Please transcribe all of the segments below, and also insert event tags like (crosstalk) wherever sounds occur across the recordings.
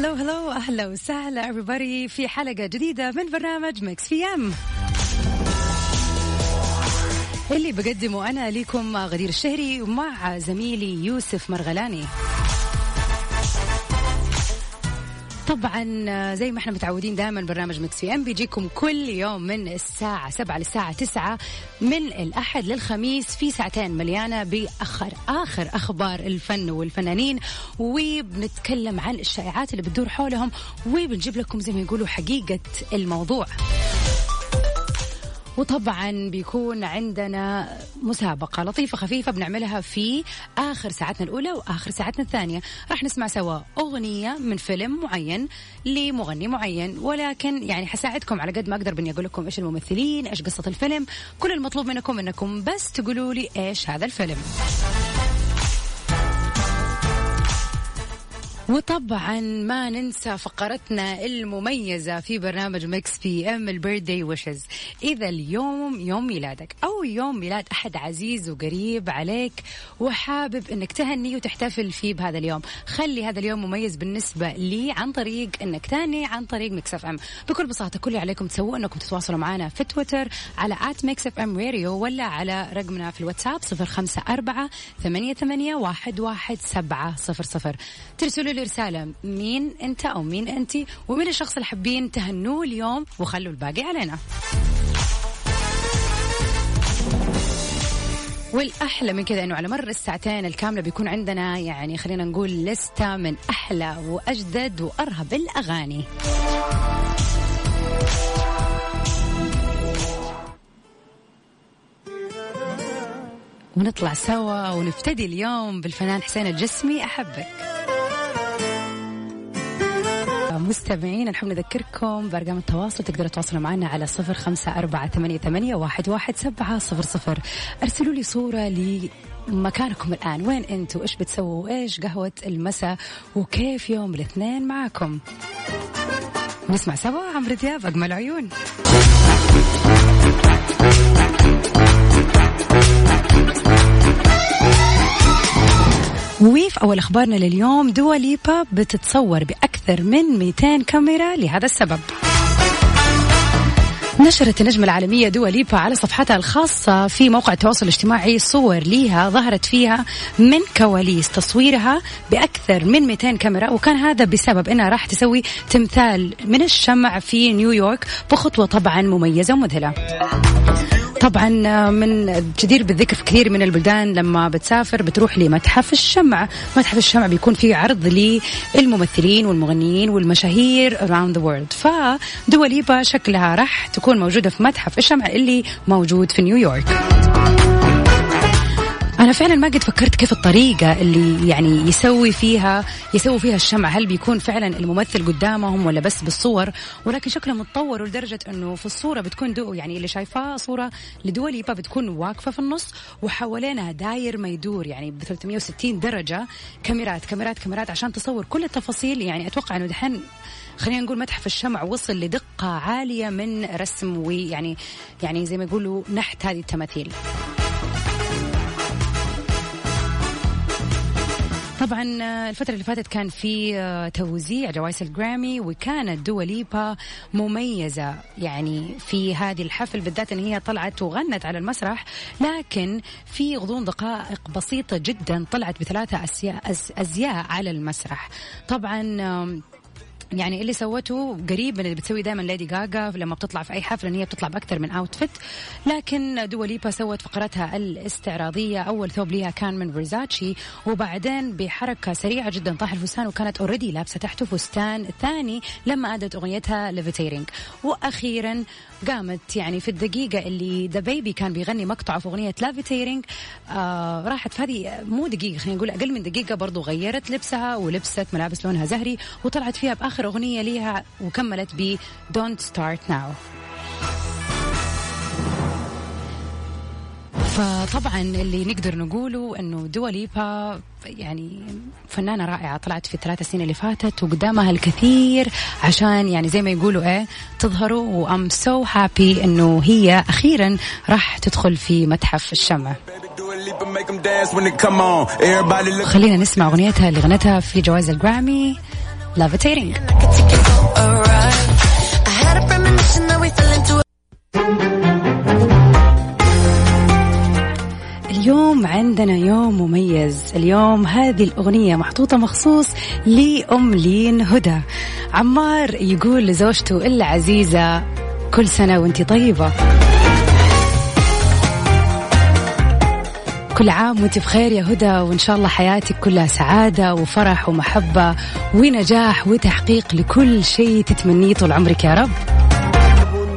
hello hello أهلا وسهلا everybody في حلقة جديدة من برنامج Mix PM اللي بقدمه أنا لكم غدير الشهري ومع زميلي يوسف مرغلاني. طبعا زي ما إحنا متعودين دائما برنامج Mix PM بيجيكم كل يوم من الساعة 7 للساعة 9 من الأحد للخميس في ساعتين مليانة بأخر آخر أخبار الفن والفنانين وبنتكلم عن الشائعات اللي بتدور حولهم وبنجيب لكم زي ما يقولوا حقيقة الموضوع. وطبعا بيكون عندنا مسابقة لطيفة خفيفة بنعملها في آخر ساعتنا الأولى وآخر ساعتنا الثانية. راح نسمع سوا أغنية من فيلم معين لمغني معين ولكن يعني حساعدكم على قد ما أقدر بإني أقول لكم إيش الممثلين إيش قصة الفيلم. كل المطلوب منكم إنكم بس تقولوا لي إيش هذا الفيلم. وطبعا ما ننسى فقرتنا المميزة في برنامج Mix PM ال birthday wishes. إذا اليوم يوم ميلادك أو يوم ميلاد أحد عزيز وقريب عليك وحابب أنك تهني وتحتفل فيه بهذا اليوم خلي هذا اليوم مميز بالنسبة لي عن طريق أنك تهني عن طريق Mix FM. بكل بساطة كل اللي عليكم تسووه أنكم تتواصلوا معنا في تويتر على at Mix FM Radio ولا على رقمنا في الواتساب صفر خمسة أربعة ثمانية, ثمانية واحد, واحد سبعة صفر صفر. ترسلوا لي رسالة مين أنت أو مين أنت ومين الشخص اللي حابين تهنوه اليوم وخلوا الباقي علينا. والأحلى من كذا أنه على مر الساعتين الكاملة بيكون عندنا يعني خلينا نقول لستة من أحلى وأجدد وأرهب الأغاني. ونطلع سوا ونفتدي اليوم بالفنان حسين الجسمي أحبك. مستمعين نحب نذكركم بأرقام التواصل تقدروا تتواصلوا معنا على صفر خمسة أربعة ثمانية, ثمانية واحد, واحد سبعة صفر صفر. أرسلوا لي صورة لمكانكم الآن. وين أنتوا؟ إيش بتسووا؟ إيش قهوة المساء؟ وكيف يوم الاثنين معكم نسمع سوا عمرو دياب أجمل عيون. وفي أول أخبارنا لليوم دوا ليبا بتتصور بأكثر من 200 كاميرا لهذا السبب. نشرت النجمة العالمية دوا ليبا على صفحتها الخاصة في موقع التواصل الاجتماعي صور ليها ظهرت فيها من كواليس تصويرها بأكثر من 200 كاميرا وكان هذا بسبب أنها راح تسوي تمثال من الشمع في نيويورك بخطوة طبعا مميزة ومذهلة. طبعا من جدير بالذكر في كثير من البلدان لما بتسافر بتروح لمتحف الشمع. متحف الشمع بيكون فيه عرض للممثلين والمغنيين والمشاهير around the world. فدوليبا شكلها راح تكون موجودة في متحف الشمع اللي موجود في نيويورك. أنا فعلا ما قد فكرت كيف الطريقة اللي يعني يسوي فيها يسوي فيها الشمع هل بيكون فعلا الممثل قدامهم ولا بس بالصور؟ ولكن شكله متطور لدرجة إنه في الصورة بتكون دو يعني اللي شايفاه صورة لدول يبا بتكون واقفة في النص وحوالينها داير ما يدور يعني ب 360 درجة. كاميرات كاميرات كاميرات عشان تصور كل التفاصيل. يعني أتوقع إنه دحين خلينا نقول متحف الشمع وصل لدقة عالية من رسم ويعني يعني زي ما يقولوا نحت هذه التماثيل. طبعا الفترة اللي فاتت كان في توزيع جوائز الجرامي وكانت دوا ليبا مميزة يعني في هذه الحفل بالذات إن هي طلعت وغنت على المسرح. لكن في غضون دقائق بسيطة جدا طلعت بثلاثة أزياء على المسرح. طبعا يعني اللي سوته قريب من اللي بتسوي دائما ليدي جاجا لما بتطلع في أي حفلة إن هي بتطلع بأكثر من outfit لكن دوا ليبا سوت فقرتها الاستعراضية. أول ثوب ليها كان من فيرزاتشي وبعدين بحركة سريعة جدا طاح الفستان وكانت already لابسة تحته فستان ثاني لما أدت أغنيتها Levitating وأخيرا قامت يعني في الدقيقة اللي DaBaby كان بيغني مقطعه في أغنية Levitating آه راحت في هذه مو دقيقة خلينا نقول أقل من دقيقة برضو غيرت لبسها ولبست ملابس لونها زهري وطلعت فيها بآخر أغنية ليها وكملت ب Don't Start Now. فطبعا اللي نقدر نقوله إنه دوا ليبا يعني فنانة رائعة طلعت في الثلاث سنين اللي فاتت وقدامها الكثير عشان يعني زي ما يقولوا إيه تظهروا و I'm so happy إنه هي أخيرا راح تدخل في متحف الشمع. خلينا نسمع أغنيتها اللي غنتها في جوائز الجرامي. Levitating اليوم عندنا يوم مميز. اليوم هذه الأغنية محطوطة مخصوص لأم لين هدى. عمار يقول لزوجته العزيزة كل سنة وانت طيبة. كل عام وانت بخير يا هدى وإن شاء الله حياتك كلها سعادة وفرح ومحبة ونجاح وتحقيق لكل شيء تتمنيه طول عمرك يا رب.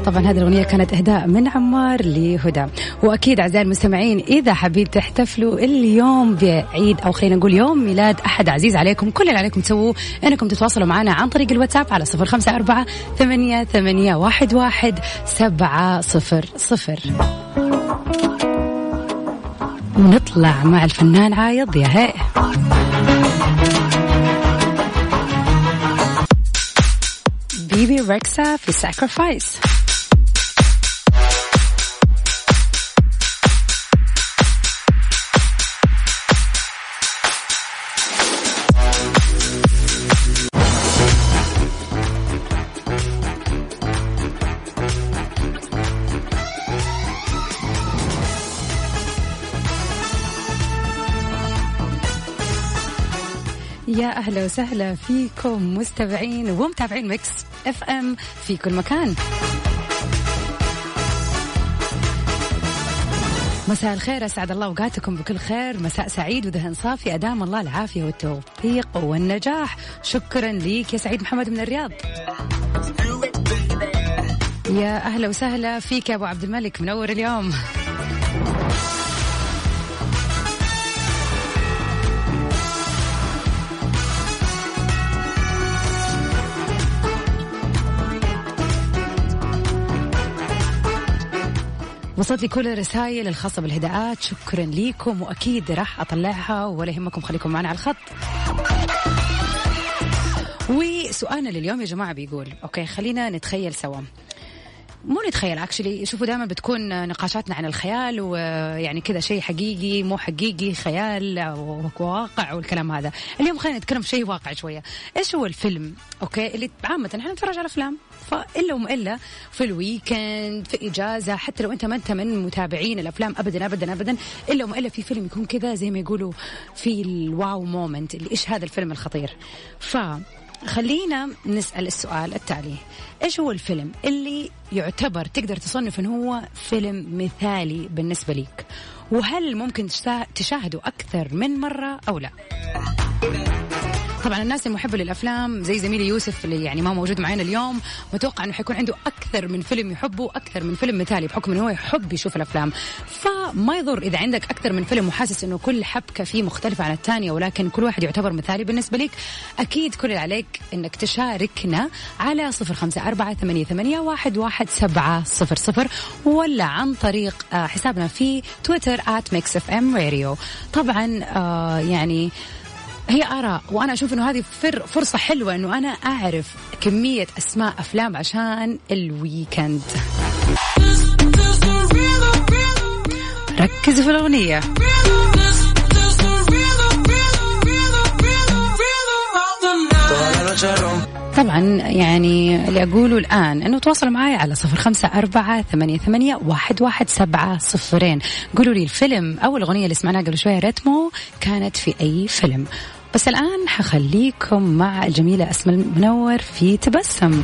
طبعا هذه الأغنية كانت إهداء من عمار لهدى. وأكيد أعزائي المستمعين إذا حابين تحتفلوا اليوم بعيد أو خلينا نقول يوم ميلاد أحد عزيز عليكم كل اللي عليكم تسووه أنكم تتواصلوا معنا عن طريق الواتساب على صفر خمسة أربعة ثمانية, ثمانية واحد, واحد سبعة صفر صفر. ونطلع مع الفنان عايض يا هي. بيبي ريكسا في ساكرفايس يا أهلا وسهلا فيكم مستمعين ومتابعين Mix FM في كل مكان. مساء الخير أسعد الله أوقاتكم بكل خير. مساء سعيد وذهن صافي. أدام الله العافية والتوفيق والنجاح. شكرا ليك يا سعيد محمد من الرياض. يا أهلا وسهلا فيك يا أبو عبد الملك منور اليوم. وصلت لي كل الرسائل الخاصة بالهداءات شكرا لكم وأكيد راح أطلعها ولا يهمكم خليكم معنا على الخط. وسؤالنا لليوم يا جماعة بيقول okay خلينا نتخيل سوا. مو نتخيل actually شوفوا دائما بتكون نقاشاتنا عن الخيال ويعني كذا شيء حقيقي مو حقيقي خيال وواقع والكلام هذا. اليوم خلينا نتكلم في شيء واقع شوية. إيش هو الفيلم؟ okay؟ اللي عامة إحنا نتفرج على أفلام فإلا وما إلا في ال weekend في إجازة حتى لو أنت ما أنت من متابعين الأفلام ابدا ابدا ابدا إلا وما إلا في فيلم يكون كذا زي ما يقولوا في ال wow moment اللي إيش هذا الفيلم الخطير. ف خلينا نسأل السؤال التالي. إيش هو الفيلم اللي يعتبر تقدر تصنف أنه هو فيلم مثالي بالنسبة ليك؟ وهل ممكن تشاهده أكثر من مرة أو لا؟ طبعا الناس المحبة للأفلام زي زميلي يوسف اللي يعني ما موجود معنا اليوم متوقع إنه حيكون عنده أكثر من فيلم يحبه أكثر من فيلم مثالي بحكم إنه هو يحب يشوف الأفلام. فما يضر إذا عندك أكثر من فيلم وحاسس إنه كل حبكة فيه مختلفة عن الثانية ولكن كل واحد يعتبر مثالي بالنسبة لك أكيد كل اللي عليك إنك تشاركنا على صفر خمسة أربعة ثمانية, ثمانية واحد, واحد سبعة صفر صفر ولا عن طريق آه، حسابنا في تويتر at Mix FM راديو طبعا آه يعني هي آراء وأنا أشوف أنه هذه فرصة حلوة أنه أنا أعرف كمية أسماء أفلام عشان الويكند. ركزوا في الأغنية. طبعا يعني اللي أقوله الآن أنه تواصلوا معي على صفر خمسة أربعة ثمانية, ثمانية واحد, واحد سبعة صفرين. قولوا لي الفيلم أو الأغنية اللي سمعناها قبل شوية Ritmo كانت في أي فيلم. بس الآن حخليكم مع الجميلة أسماء المنور في تبسم.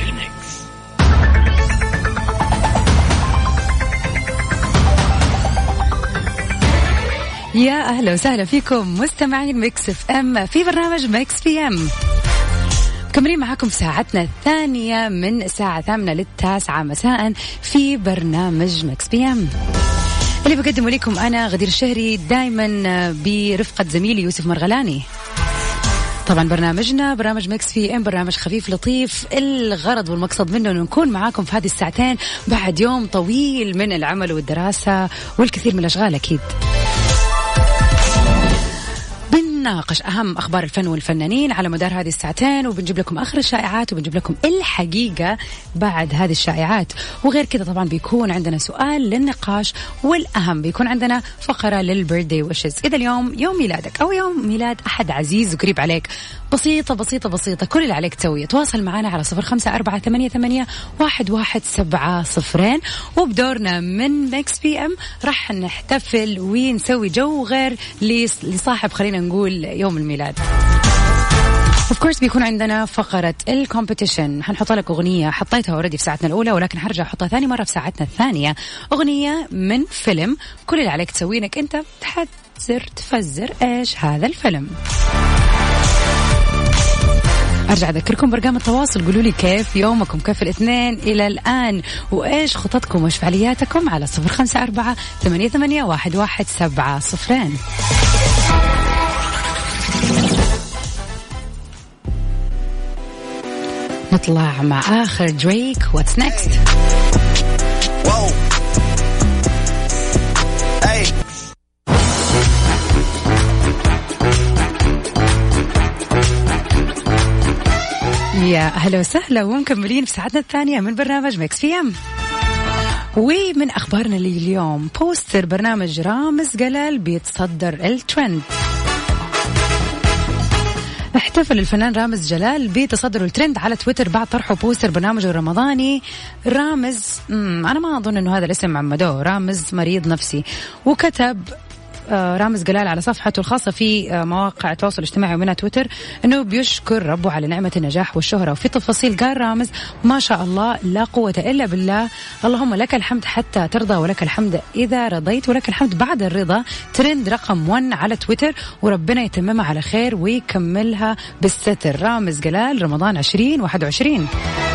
يا أهلا وسهلا فيكم مستمعين Mix FM في برنامج Mix PM. مكملين معاكم في ساعتنا الثانية من الساعة ثامنة للتاسعة مساء في برنامج Mix PM. اللي بقدمه لكم أنا غدير الشهري دايما برفقة زميلي يوسف مرغلاني. طبعا برنامجنا برنامج Mix PM برنامج خفيف لطيف. الغرض والمقصد منه إنه نكون معاكم في هذه الساعتين بعد يوم طويل من العمل والدراسة والكثير من الأشغال أكيد. بنناقش أهم أخبار الفن والفنانين على مدار هذه الساعتين وبنجيب لكم آخر الشائعات وبنجيب لكم الحقيقة بعد هذه الشائعات. وغير كذا طبعا بيكون عندنا سؤال للنقاش والأهم بيكون عندنا فقرة للبيرثدي ويشز. إذا اليوم يوم ميلادك أو يوم ميلاد أحد عزيز وقريب عليك بسيطة بسيطة بسيطة كل اللي عليك تسويه تواصل معنا على صفر خمسة أربعة ثمانية, ثمانية واحد, واحد سبعة صفرين. وبدورنا من Mix PM راح نحتفل ونسوي جو غير لصاحب خلينا نقول يوم الميلاد. of course بيكون عندنا فقرة ال competition حنحط لك أغنية حطيتها already في ساعتنا الأولى ولكن حرجع أحطها ثاني مرة في ساعتنا الثانية. أغنية من فيلم. كل اللي عليك تسويه إنك أنت تحزر تفزر إيش هذا الفيلم. أرجع أذكركم بارقام التواصل. قولوا لي كيف يومكم؟ كيف الاثنين إلى الآن؟ وإيش خططكم؟ وإيش فعالياتكم؟ على صفر خمسة أربعة ثمانية, ثمانية واحد, واحد سبعة صفرين. نطلع مع آخر Drake What's Next يا أهلا وسهلا ومكملين في ساعتنا الثانية من برنامج Mix PM ومن أخبارنا اليوم بوستر برنامج رامز جلال بيتصدر الترند. احتفل الفنان رامز جلال بتصدر الترند على تويتر بعد طرحه بوستر برنامجه الرمضاني. رامز أنا ما أظن إنه هذا الاسم عمدوه. رامز مريض نفسي. وكتب رامز جلال على صفحته الخاصة في آه، مواقع التواصل الاجتماعي ومنها تويتر أنه بيشكر ربه على نعمة النجاح والشهرة. وفي تفاصيل قال رامز ما شاء الله لا قوة إلا بالله. اللهم لك الحمد حتى ترضى ولك الحمد إذا رضيت ولك الحمد. بعد الرضا ترند رقم 1 على تويتر وربنا يتممها على خير ويكملها بالستر. رامز جلال رمضان 2021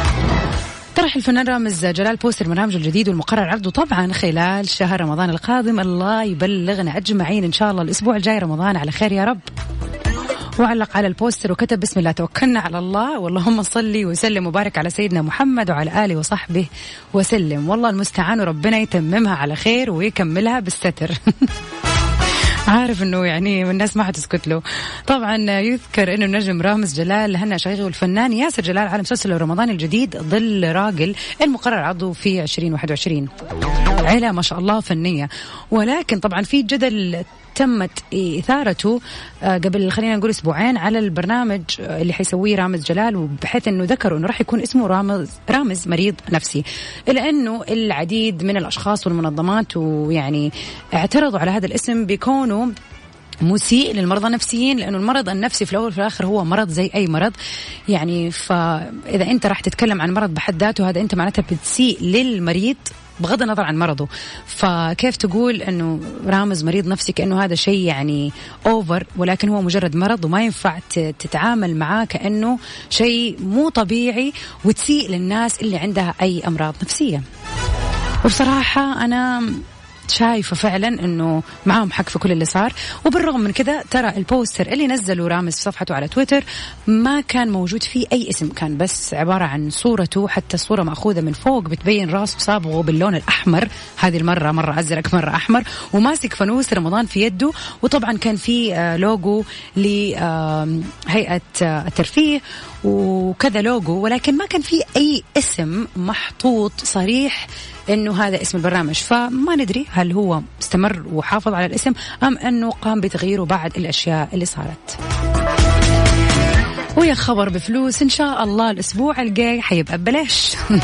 طرح الفنان رامز جلال بوستر برنامجه الجديد والمقرر عرضه طبعا خلال شهر رمضان القادم. الله يبلغنا أجمعين إن شاء الله الأسبوع الجاي رمضان. على خير يا رب. وعلق على البوستر وكتب بسم الله توكلنا على الله. واللهم صلي وسلم وبارك على سيدنا محمد وعلى آله وصحبه وسلم. والله المستعان وربنا يتممها على خير ويكملها بالستر. (laughs) عارف إنه يعني الناس ما حتسكت له. طبعا يذكر إنه النجم رامز جلال هنأ شقيقه والفنان ياسر جلال على مسلسل رمضان الجديد ظل راجل المقرر عرضه في 2021 عيلة ما شاء الله فنية. ولكن طبعا في جدل تمت إثارته آه، قبل خلينا نقول أسبوعين على البرنامج اللي حيسويه رامز جلال بحيث أنه ذكروا أنه راح يكون اسمه رامز رامز مريض نفسي. إلا أنه العديد من الأشخاص والمنظمات ويعني اعترضوا على هذا الاسم بكونه مسيء للمرضى النفسيين لأنه المرض النفسي في الأول وفي الآخر هو مرض زي أي مرض. يعني فإذا أنت راح تتكلم عن مرض بحد ذاته هذا أنت معناتها بتسيء للمريض بغض النظر عن مرضه. فكيف تقول إنه رامز مريض نفسي كأنه هذا شيء يعني over ولكن هو مجرد مرض وما ينفع تتعامل معاه كأنه شيء مو طبيعي وتسيء للناس اللي عندها أي أمراض نفسية. وبصراحة أنا شايفة فعلا أنه معاهم حق في كل اللي صار. وبالرغم من كذا ترى البوستر اللي نزله رامز في صفحته على تويتر ما كان موجود فيه أي اسم كان بس عبارة عن صورته حتى الصورة مأخوذة من فوق بتبين راس وصابغه باللون الأحمر. هذه المرة مرة أزرق مرة أحمر. وماسك فانوس رمضان في يده. وطبعا كان في آه، لوجو لهيئة آه، الترفيه. وكذا لوجو ولكن ما كان في أي اسم محطوط صريح إنه هذا اسم البرنامج. فما ندري هل هو استمر وحافظ على الاسم أم إنه قام بتغييره بعد الأشياء اللي صارت. ويا خبر بفلوس إن شاء الله الأسبوع الجاي حيبقى ببلاش. (laughs)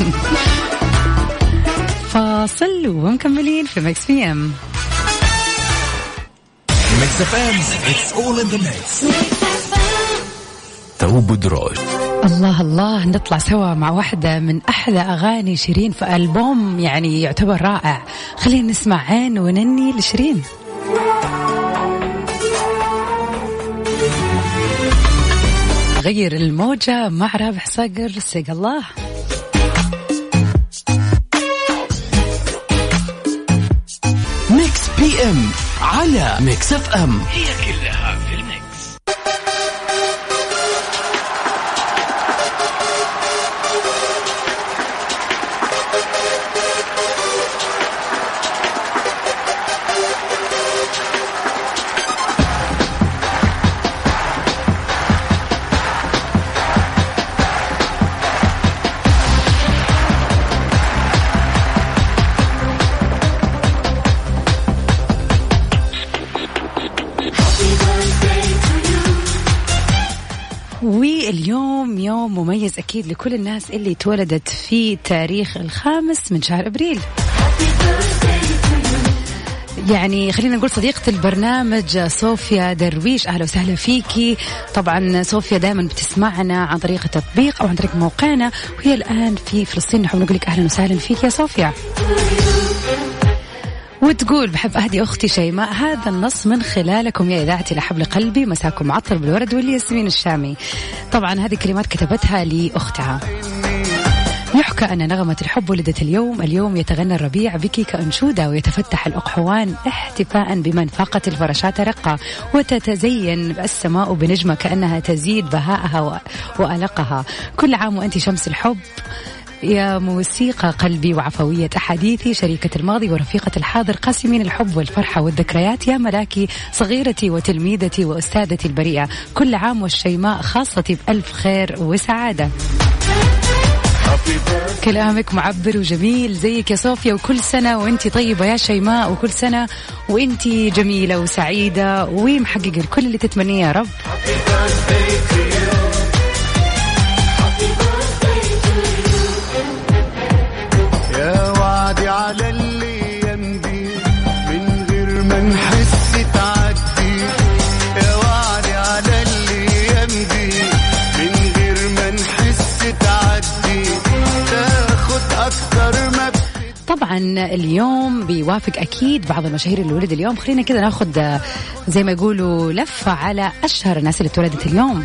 فاصل ومكملين في مكس بي إم. ميكس إف إم اتس اول ان ذا ميكس تو بودروج الله الله. نطلع سوا مع واحدة من أحلى أغاني شيرين في ألبوم يعني يعتبر رائع. خلينا نسمع عين ونني لشيرين. غير الموجة مع رابح صقر. سيق الله. ميكس بي إم على ميكس إف إم. هي كلها واليوم يوم مميز أكيد لكل الناس اللي تولدت في تاريخ الخامس من شهر أبريل. يعني خلينا نقول صديقة البرنامج صوفيا درويش أهلا وسهلا فيكي. طبعا صوفيا دائما بتسمعنا عن طريق التطبيق أو عن طريق موقعنا وهي الآن في فلسطين. نحب نقول لك أهلا وسهلا فيك يا صوفيا. وتقول بحب أهدي أختي شيماء هذا النص من خلالكم يا إذاعتي لحبل قلبي. مساكم معطر بالورد والياسمين الشامي. طبعا هذه كلمات كتبتها لأختها. يحكى أن نغمة الحب ولدت اليوم. اليوم يتغنى الربيع بك كأنشودة ويتفتح الأقحوان احتفاء بمن فاقت الفراشات رقة وتتزين السماء بنجمة كأنها تزيد بهاءها وألقها. كل عام وأنت شمس الحب. يا موسيقى قلبي وعفوية أحاديثي شريكة الماضي ورفيقة الحاضر قاسمين الحب والفرحة والذكريات يا ملاكي صغيرتي وتلميذتي وأستاذتي البريئة. كل عام والشيماء خاصتي بألف خير وسعادة. كلامك معبر وجميل زيك يا صوفيا وكل سنة وإنتي طيبة يا شيماء وكل سنة وإنتي جميلة وسعيدة ومحققة كل اللي تتمنيه يا رب. اليوم بيوافق أكيد بعض المشاهير اللي ولد اليوم. خلينا كذا ناخذ آه، زي ما يقولوا لفه على أشهر الناس اللي اتولدت اليوم.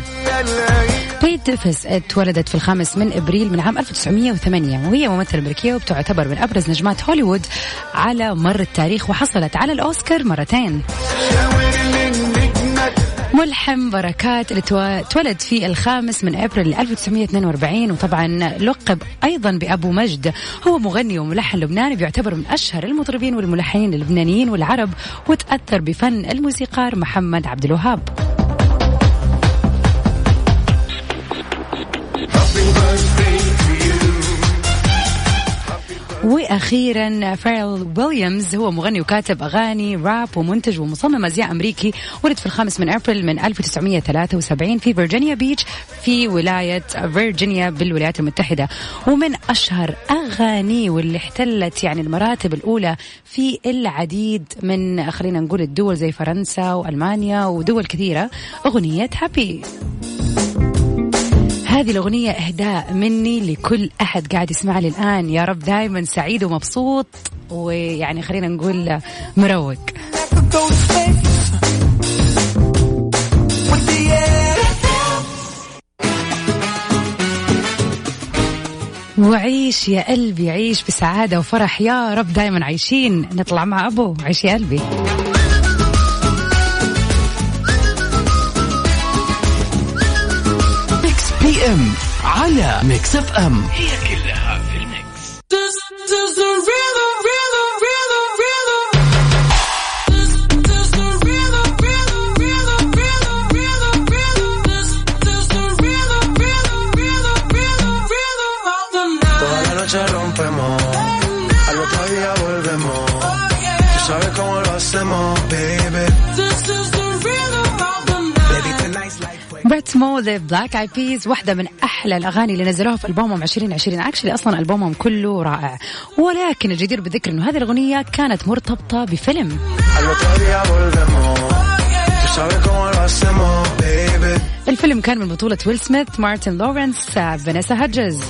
بيت ديفيس اتولدت في الخامس من إبريل من عام 1908 وهي ممثلة امريكيه وبتعتبر من أبرز نجمات هوليوود على مر التاريخ وحصلت على الأوسكار مرتين. ملحم بركات اللي تو- تولد في الخامس من أبريل 1942 وطبعا لقب أيضا بأبو مجد. هو مغني وملحن لبناني بيعتبر من أشهر المطربين والملحنين اللبنانيين والعرب وتأثر بفن الموسيقار محمد عبد الوهاب. وأخيرا فيرل ويليامز هو مغني وكاتب أغاني راب ومنتج ومصمم أزياء أمريكي ولد في الخامس من أبريل من 1973 في فيرجينيا بيتش في ولاية فيرجينيا بالولايات المتحدة. ومن أشهر اغانيه واللي احتلت يعني المراتب الأولى في العديد من خلينا نقول الدول زي فرنسا وألمانيا ودول كثيرة أغنية هابي هذه الأغنية إهداء مني لكل أحد قاعد يسمع لي الآن. يا رب دائما سعيد ومبسوط ويعني خلينا نقول مروق. وعيش يا قلبي عيش بسعادة وفرح. يا رب دائما عايشين. نطلع مع أبو عيش يا قلبي. على Mix FM هي The Black Eyed Peas واحدة من أحلى الأغاني اللي نزلوها في ألبومهم 2020 actually أصلا ألبومهم كله رائع. ولكن الجدير بالذكر أنه هذه الأغنية كانت مرتبطة بفيلم. الفيلم كان من بطولة ويل سميث مارتن لورنس فانيسا هادجنز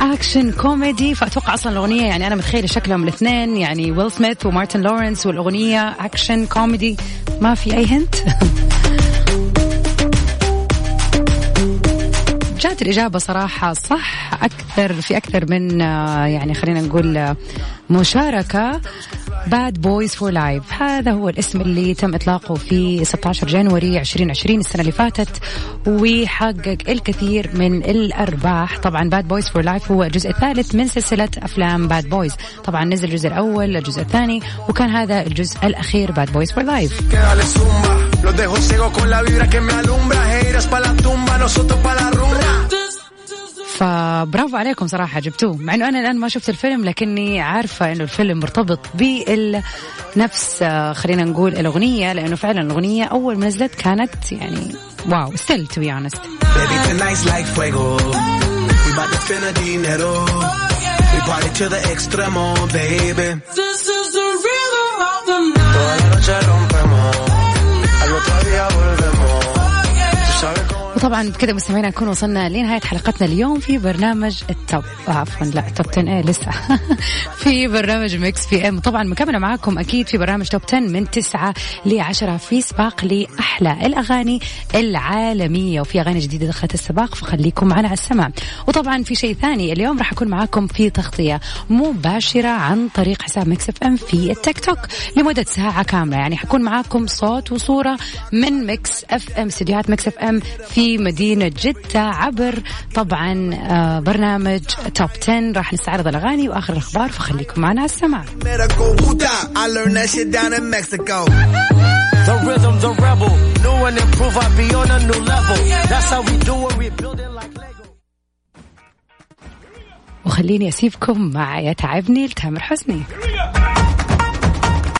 action comedy فأتوقع أصلا الأغنية يعني أنا متخيلة شكلهم الاثنين يعني ويل سميث ومارتن لورنس والأغنية action comedy ما في أي hint (laughs) جات الإجابة صراحة صح. أكثر في أكثر من آه، يعني خلينا نقول آه، مشاركة. Bad Boys for Life هذا هو الاسم اللي تم إطلاقه في 16 January 2020 السنة اللي فاتت وحقق الكثير من الأرباح. طبعا Bad Boys for Life هو الجزء الثالث من سلسلة أفلام Bad Boys طبعا نزل الجزء الأول الجزء الثاني وكان هذا الجزء الأخير Bad Boys for Life فبرافو عليكم صراحة جبتوه. مع إنه أنا الآن ما شفت الفيلم لكني عارفة إنه الفيلم مرتبط بنفس آه، خلينا نقول الأغنية لأنه فعلا الأغنية أول ما نزلت كانت يعني wow still to be honest وطبعا بكذا مستمعينا نكون وصلنا لنهاية حلقتنا اليوم في برنامج ال top آه، عفوا لا top 10 إيه لسه. (laughs) في برنامج Mix PM. طبعا مكملة معاكم أكيد في برنامج top 10 من 9 ل 10 في سباق لأحلى الأغاني العالمية. وفي أغاني جديدة دخلت السباق فخليكم معنا على السمع وطبعا في شيء ثاني اليوم راح أكون معاكم في تغطية مباشرة عن طريق حساب Mix FM في التيك توك. لمدة ساعة كاملة يعني حكون معاكم صوت وصورة من Mix FM استديوهات Mix FM في مدينة جدة عبر طبعا آه، برنامج top 10 راح نستعرض الأغاني وآخر الأخبار فخليكم معنا على السماع. وخليني أسيبكم مع يتعبني لتامر حسني.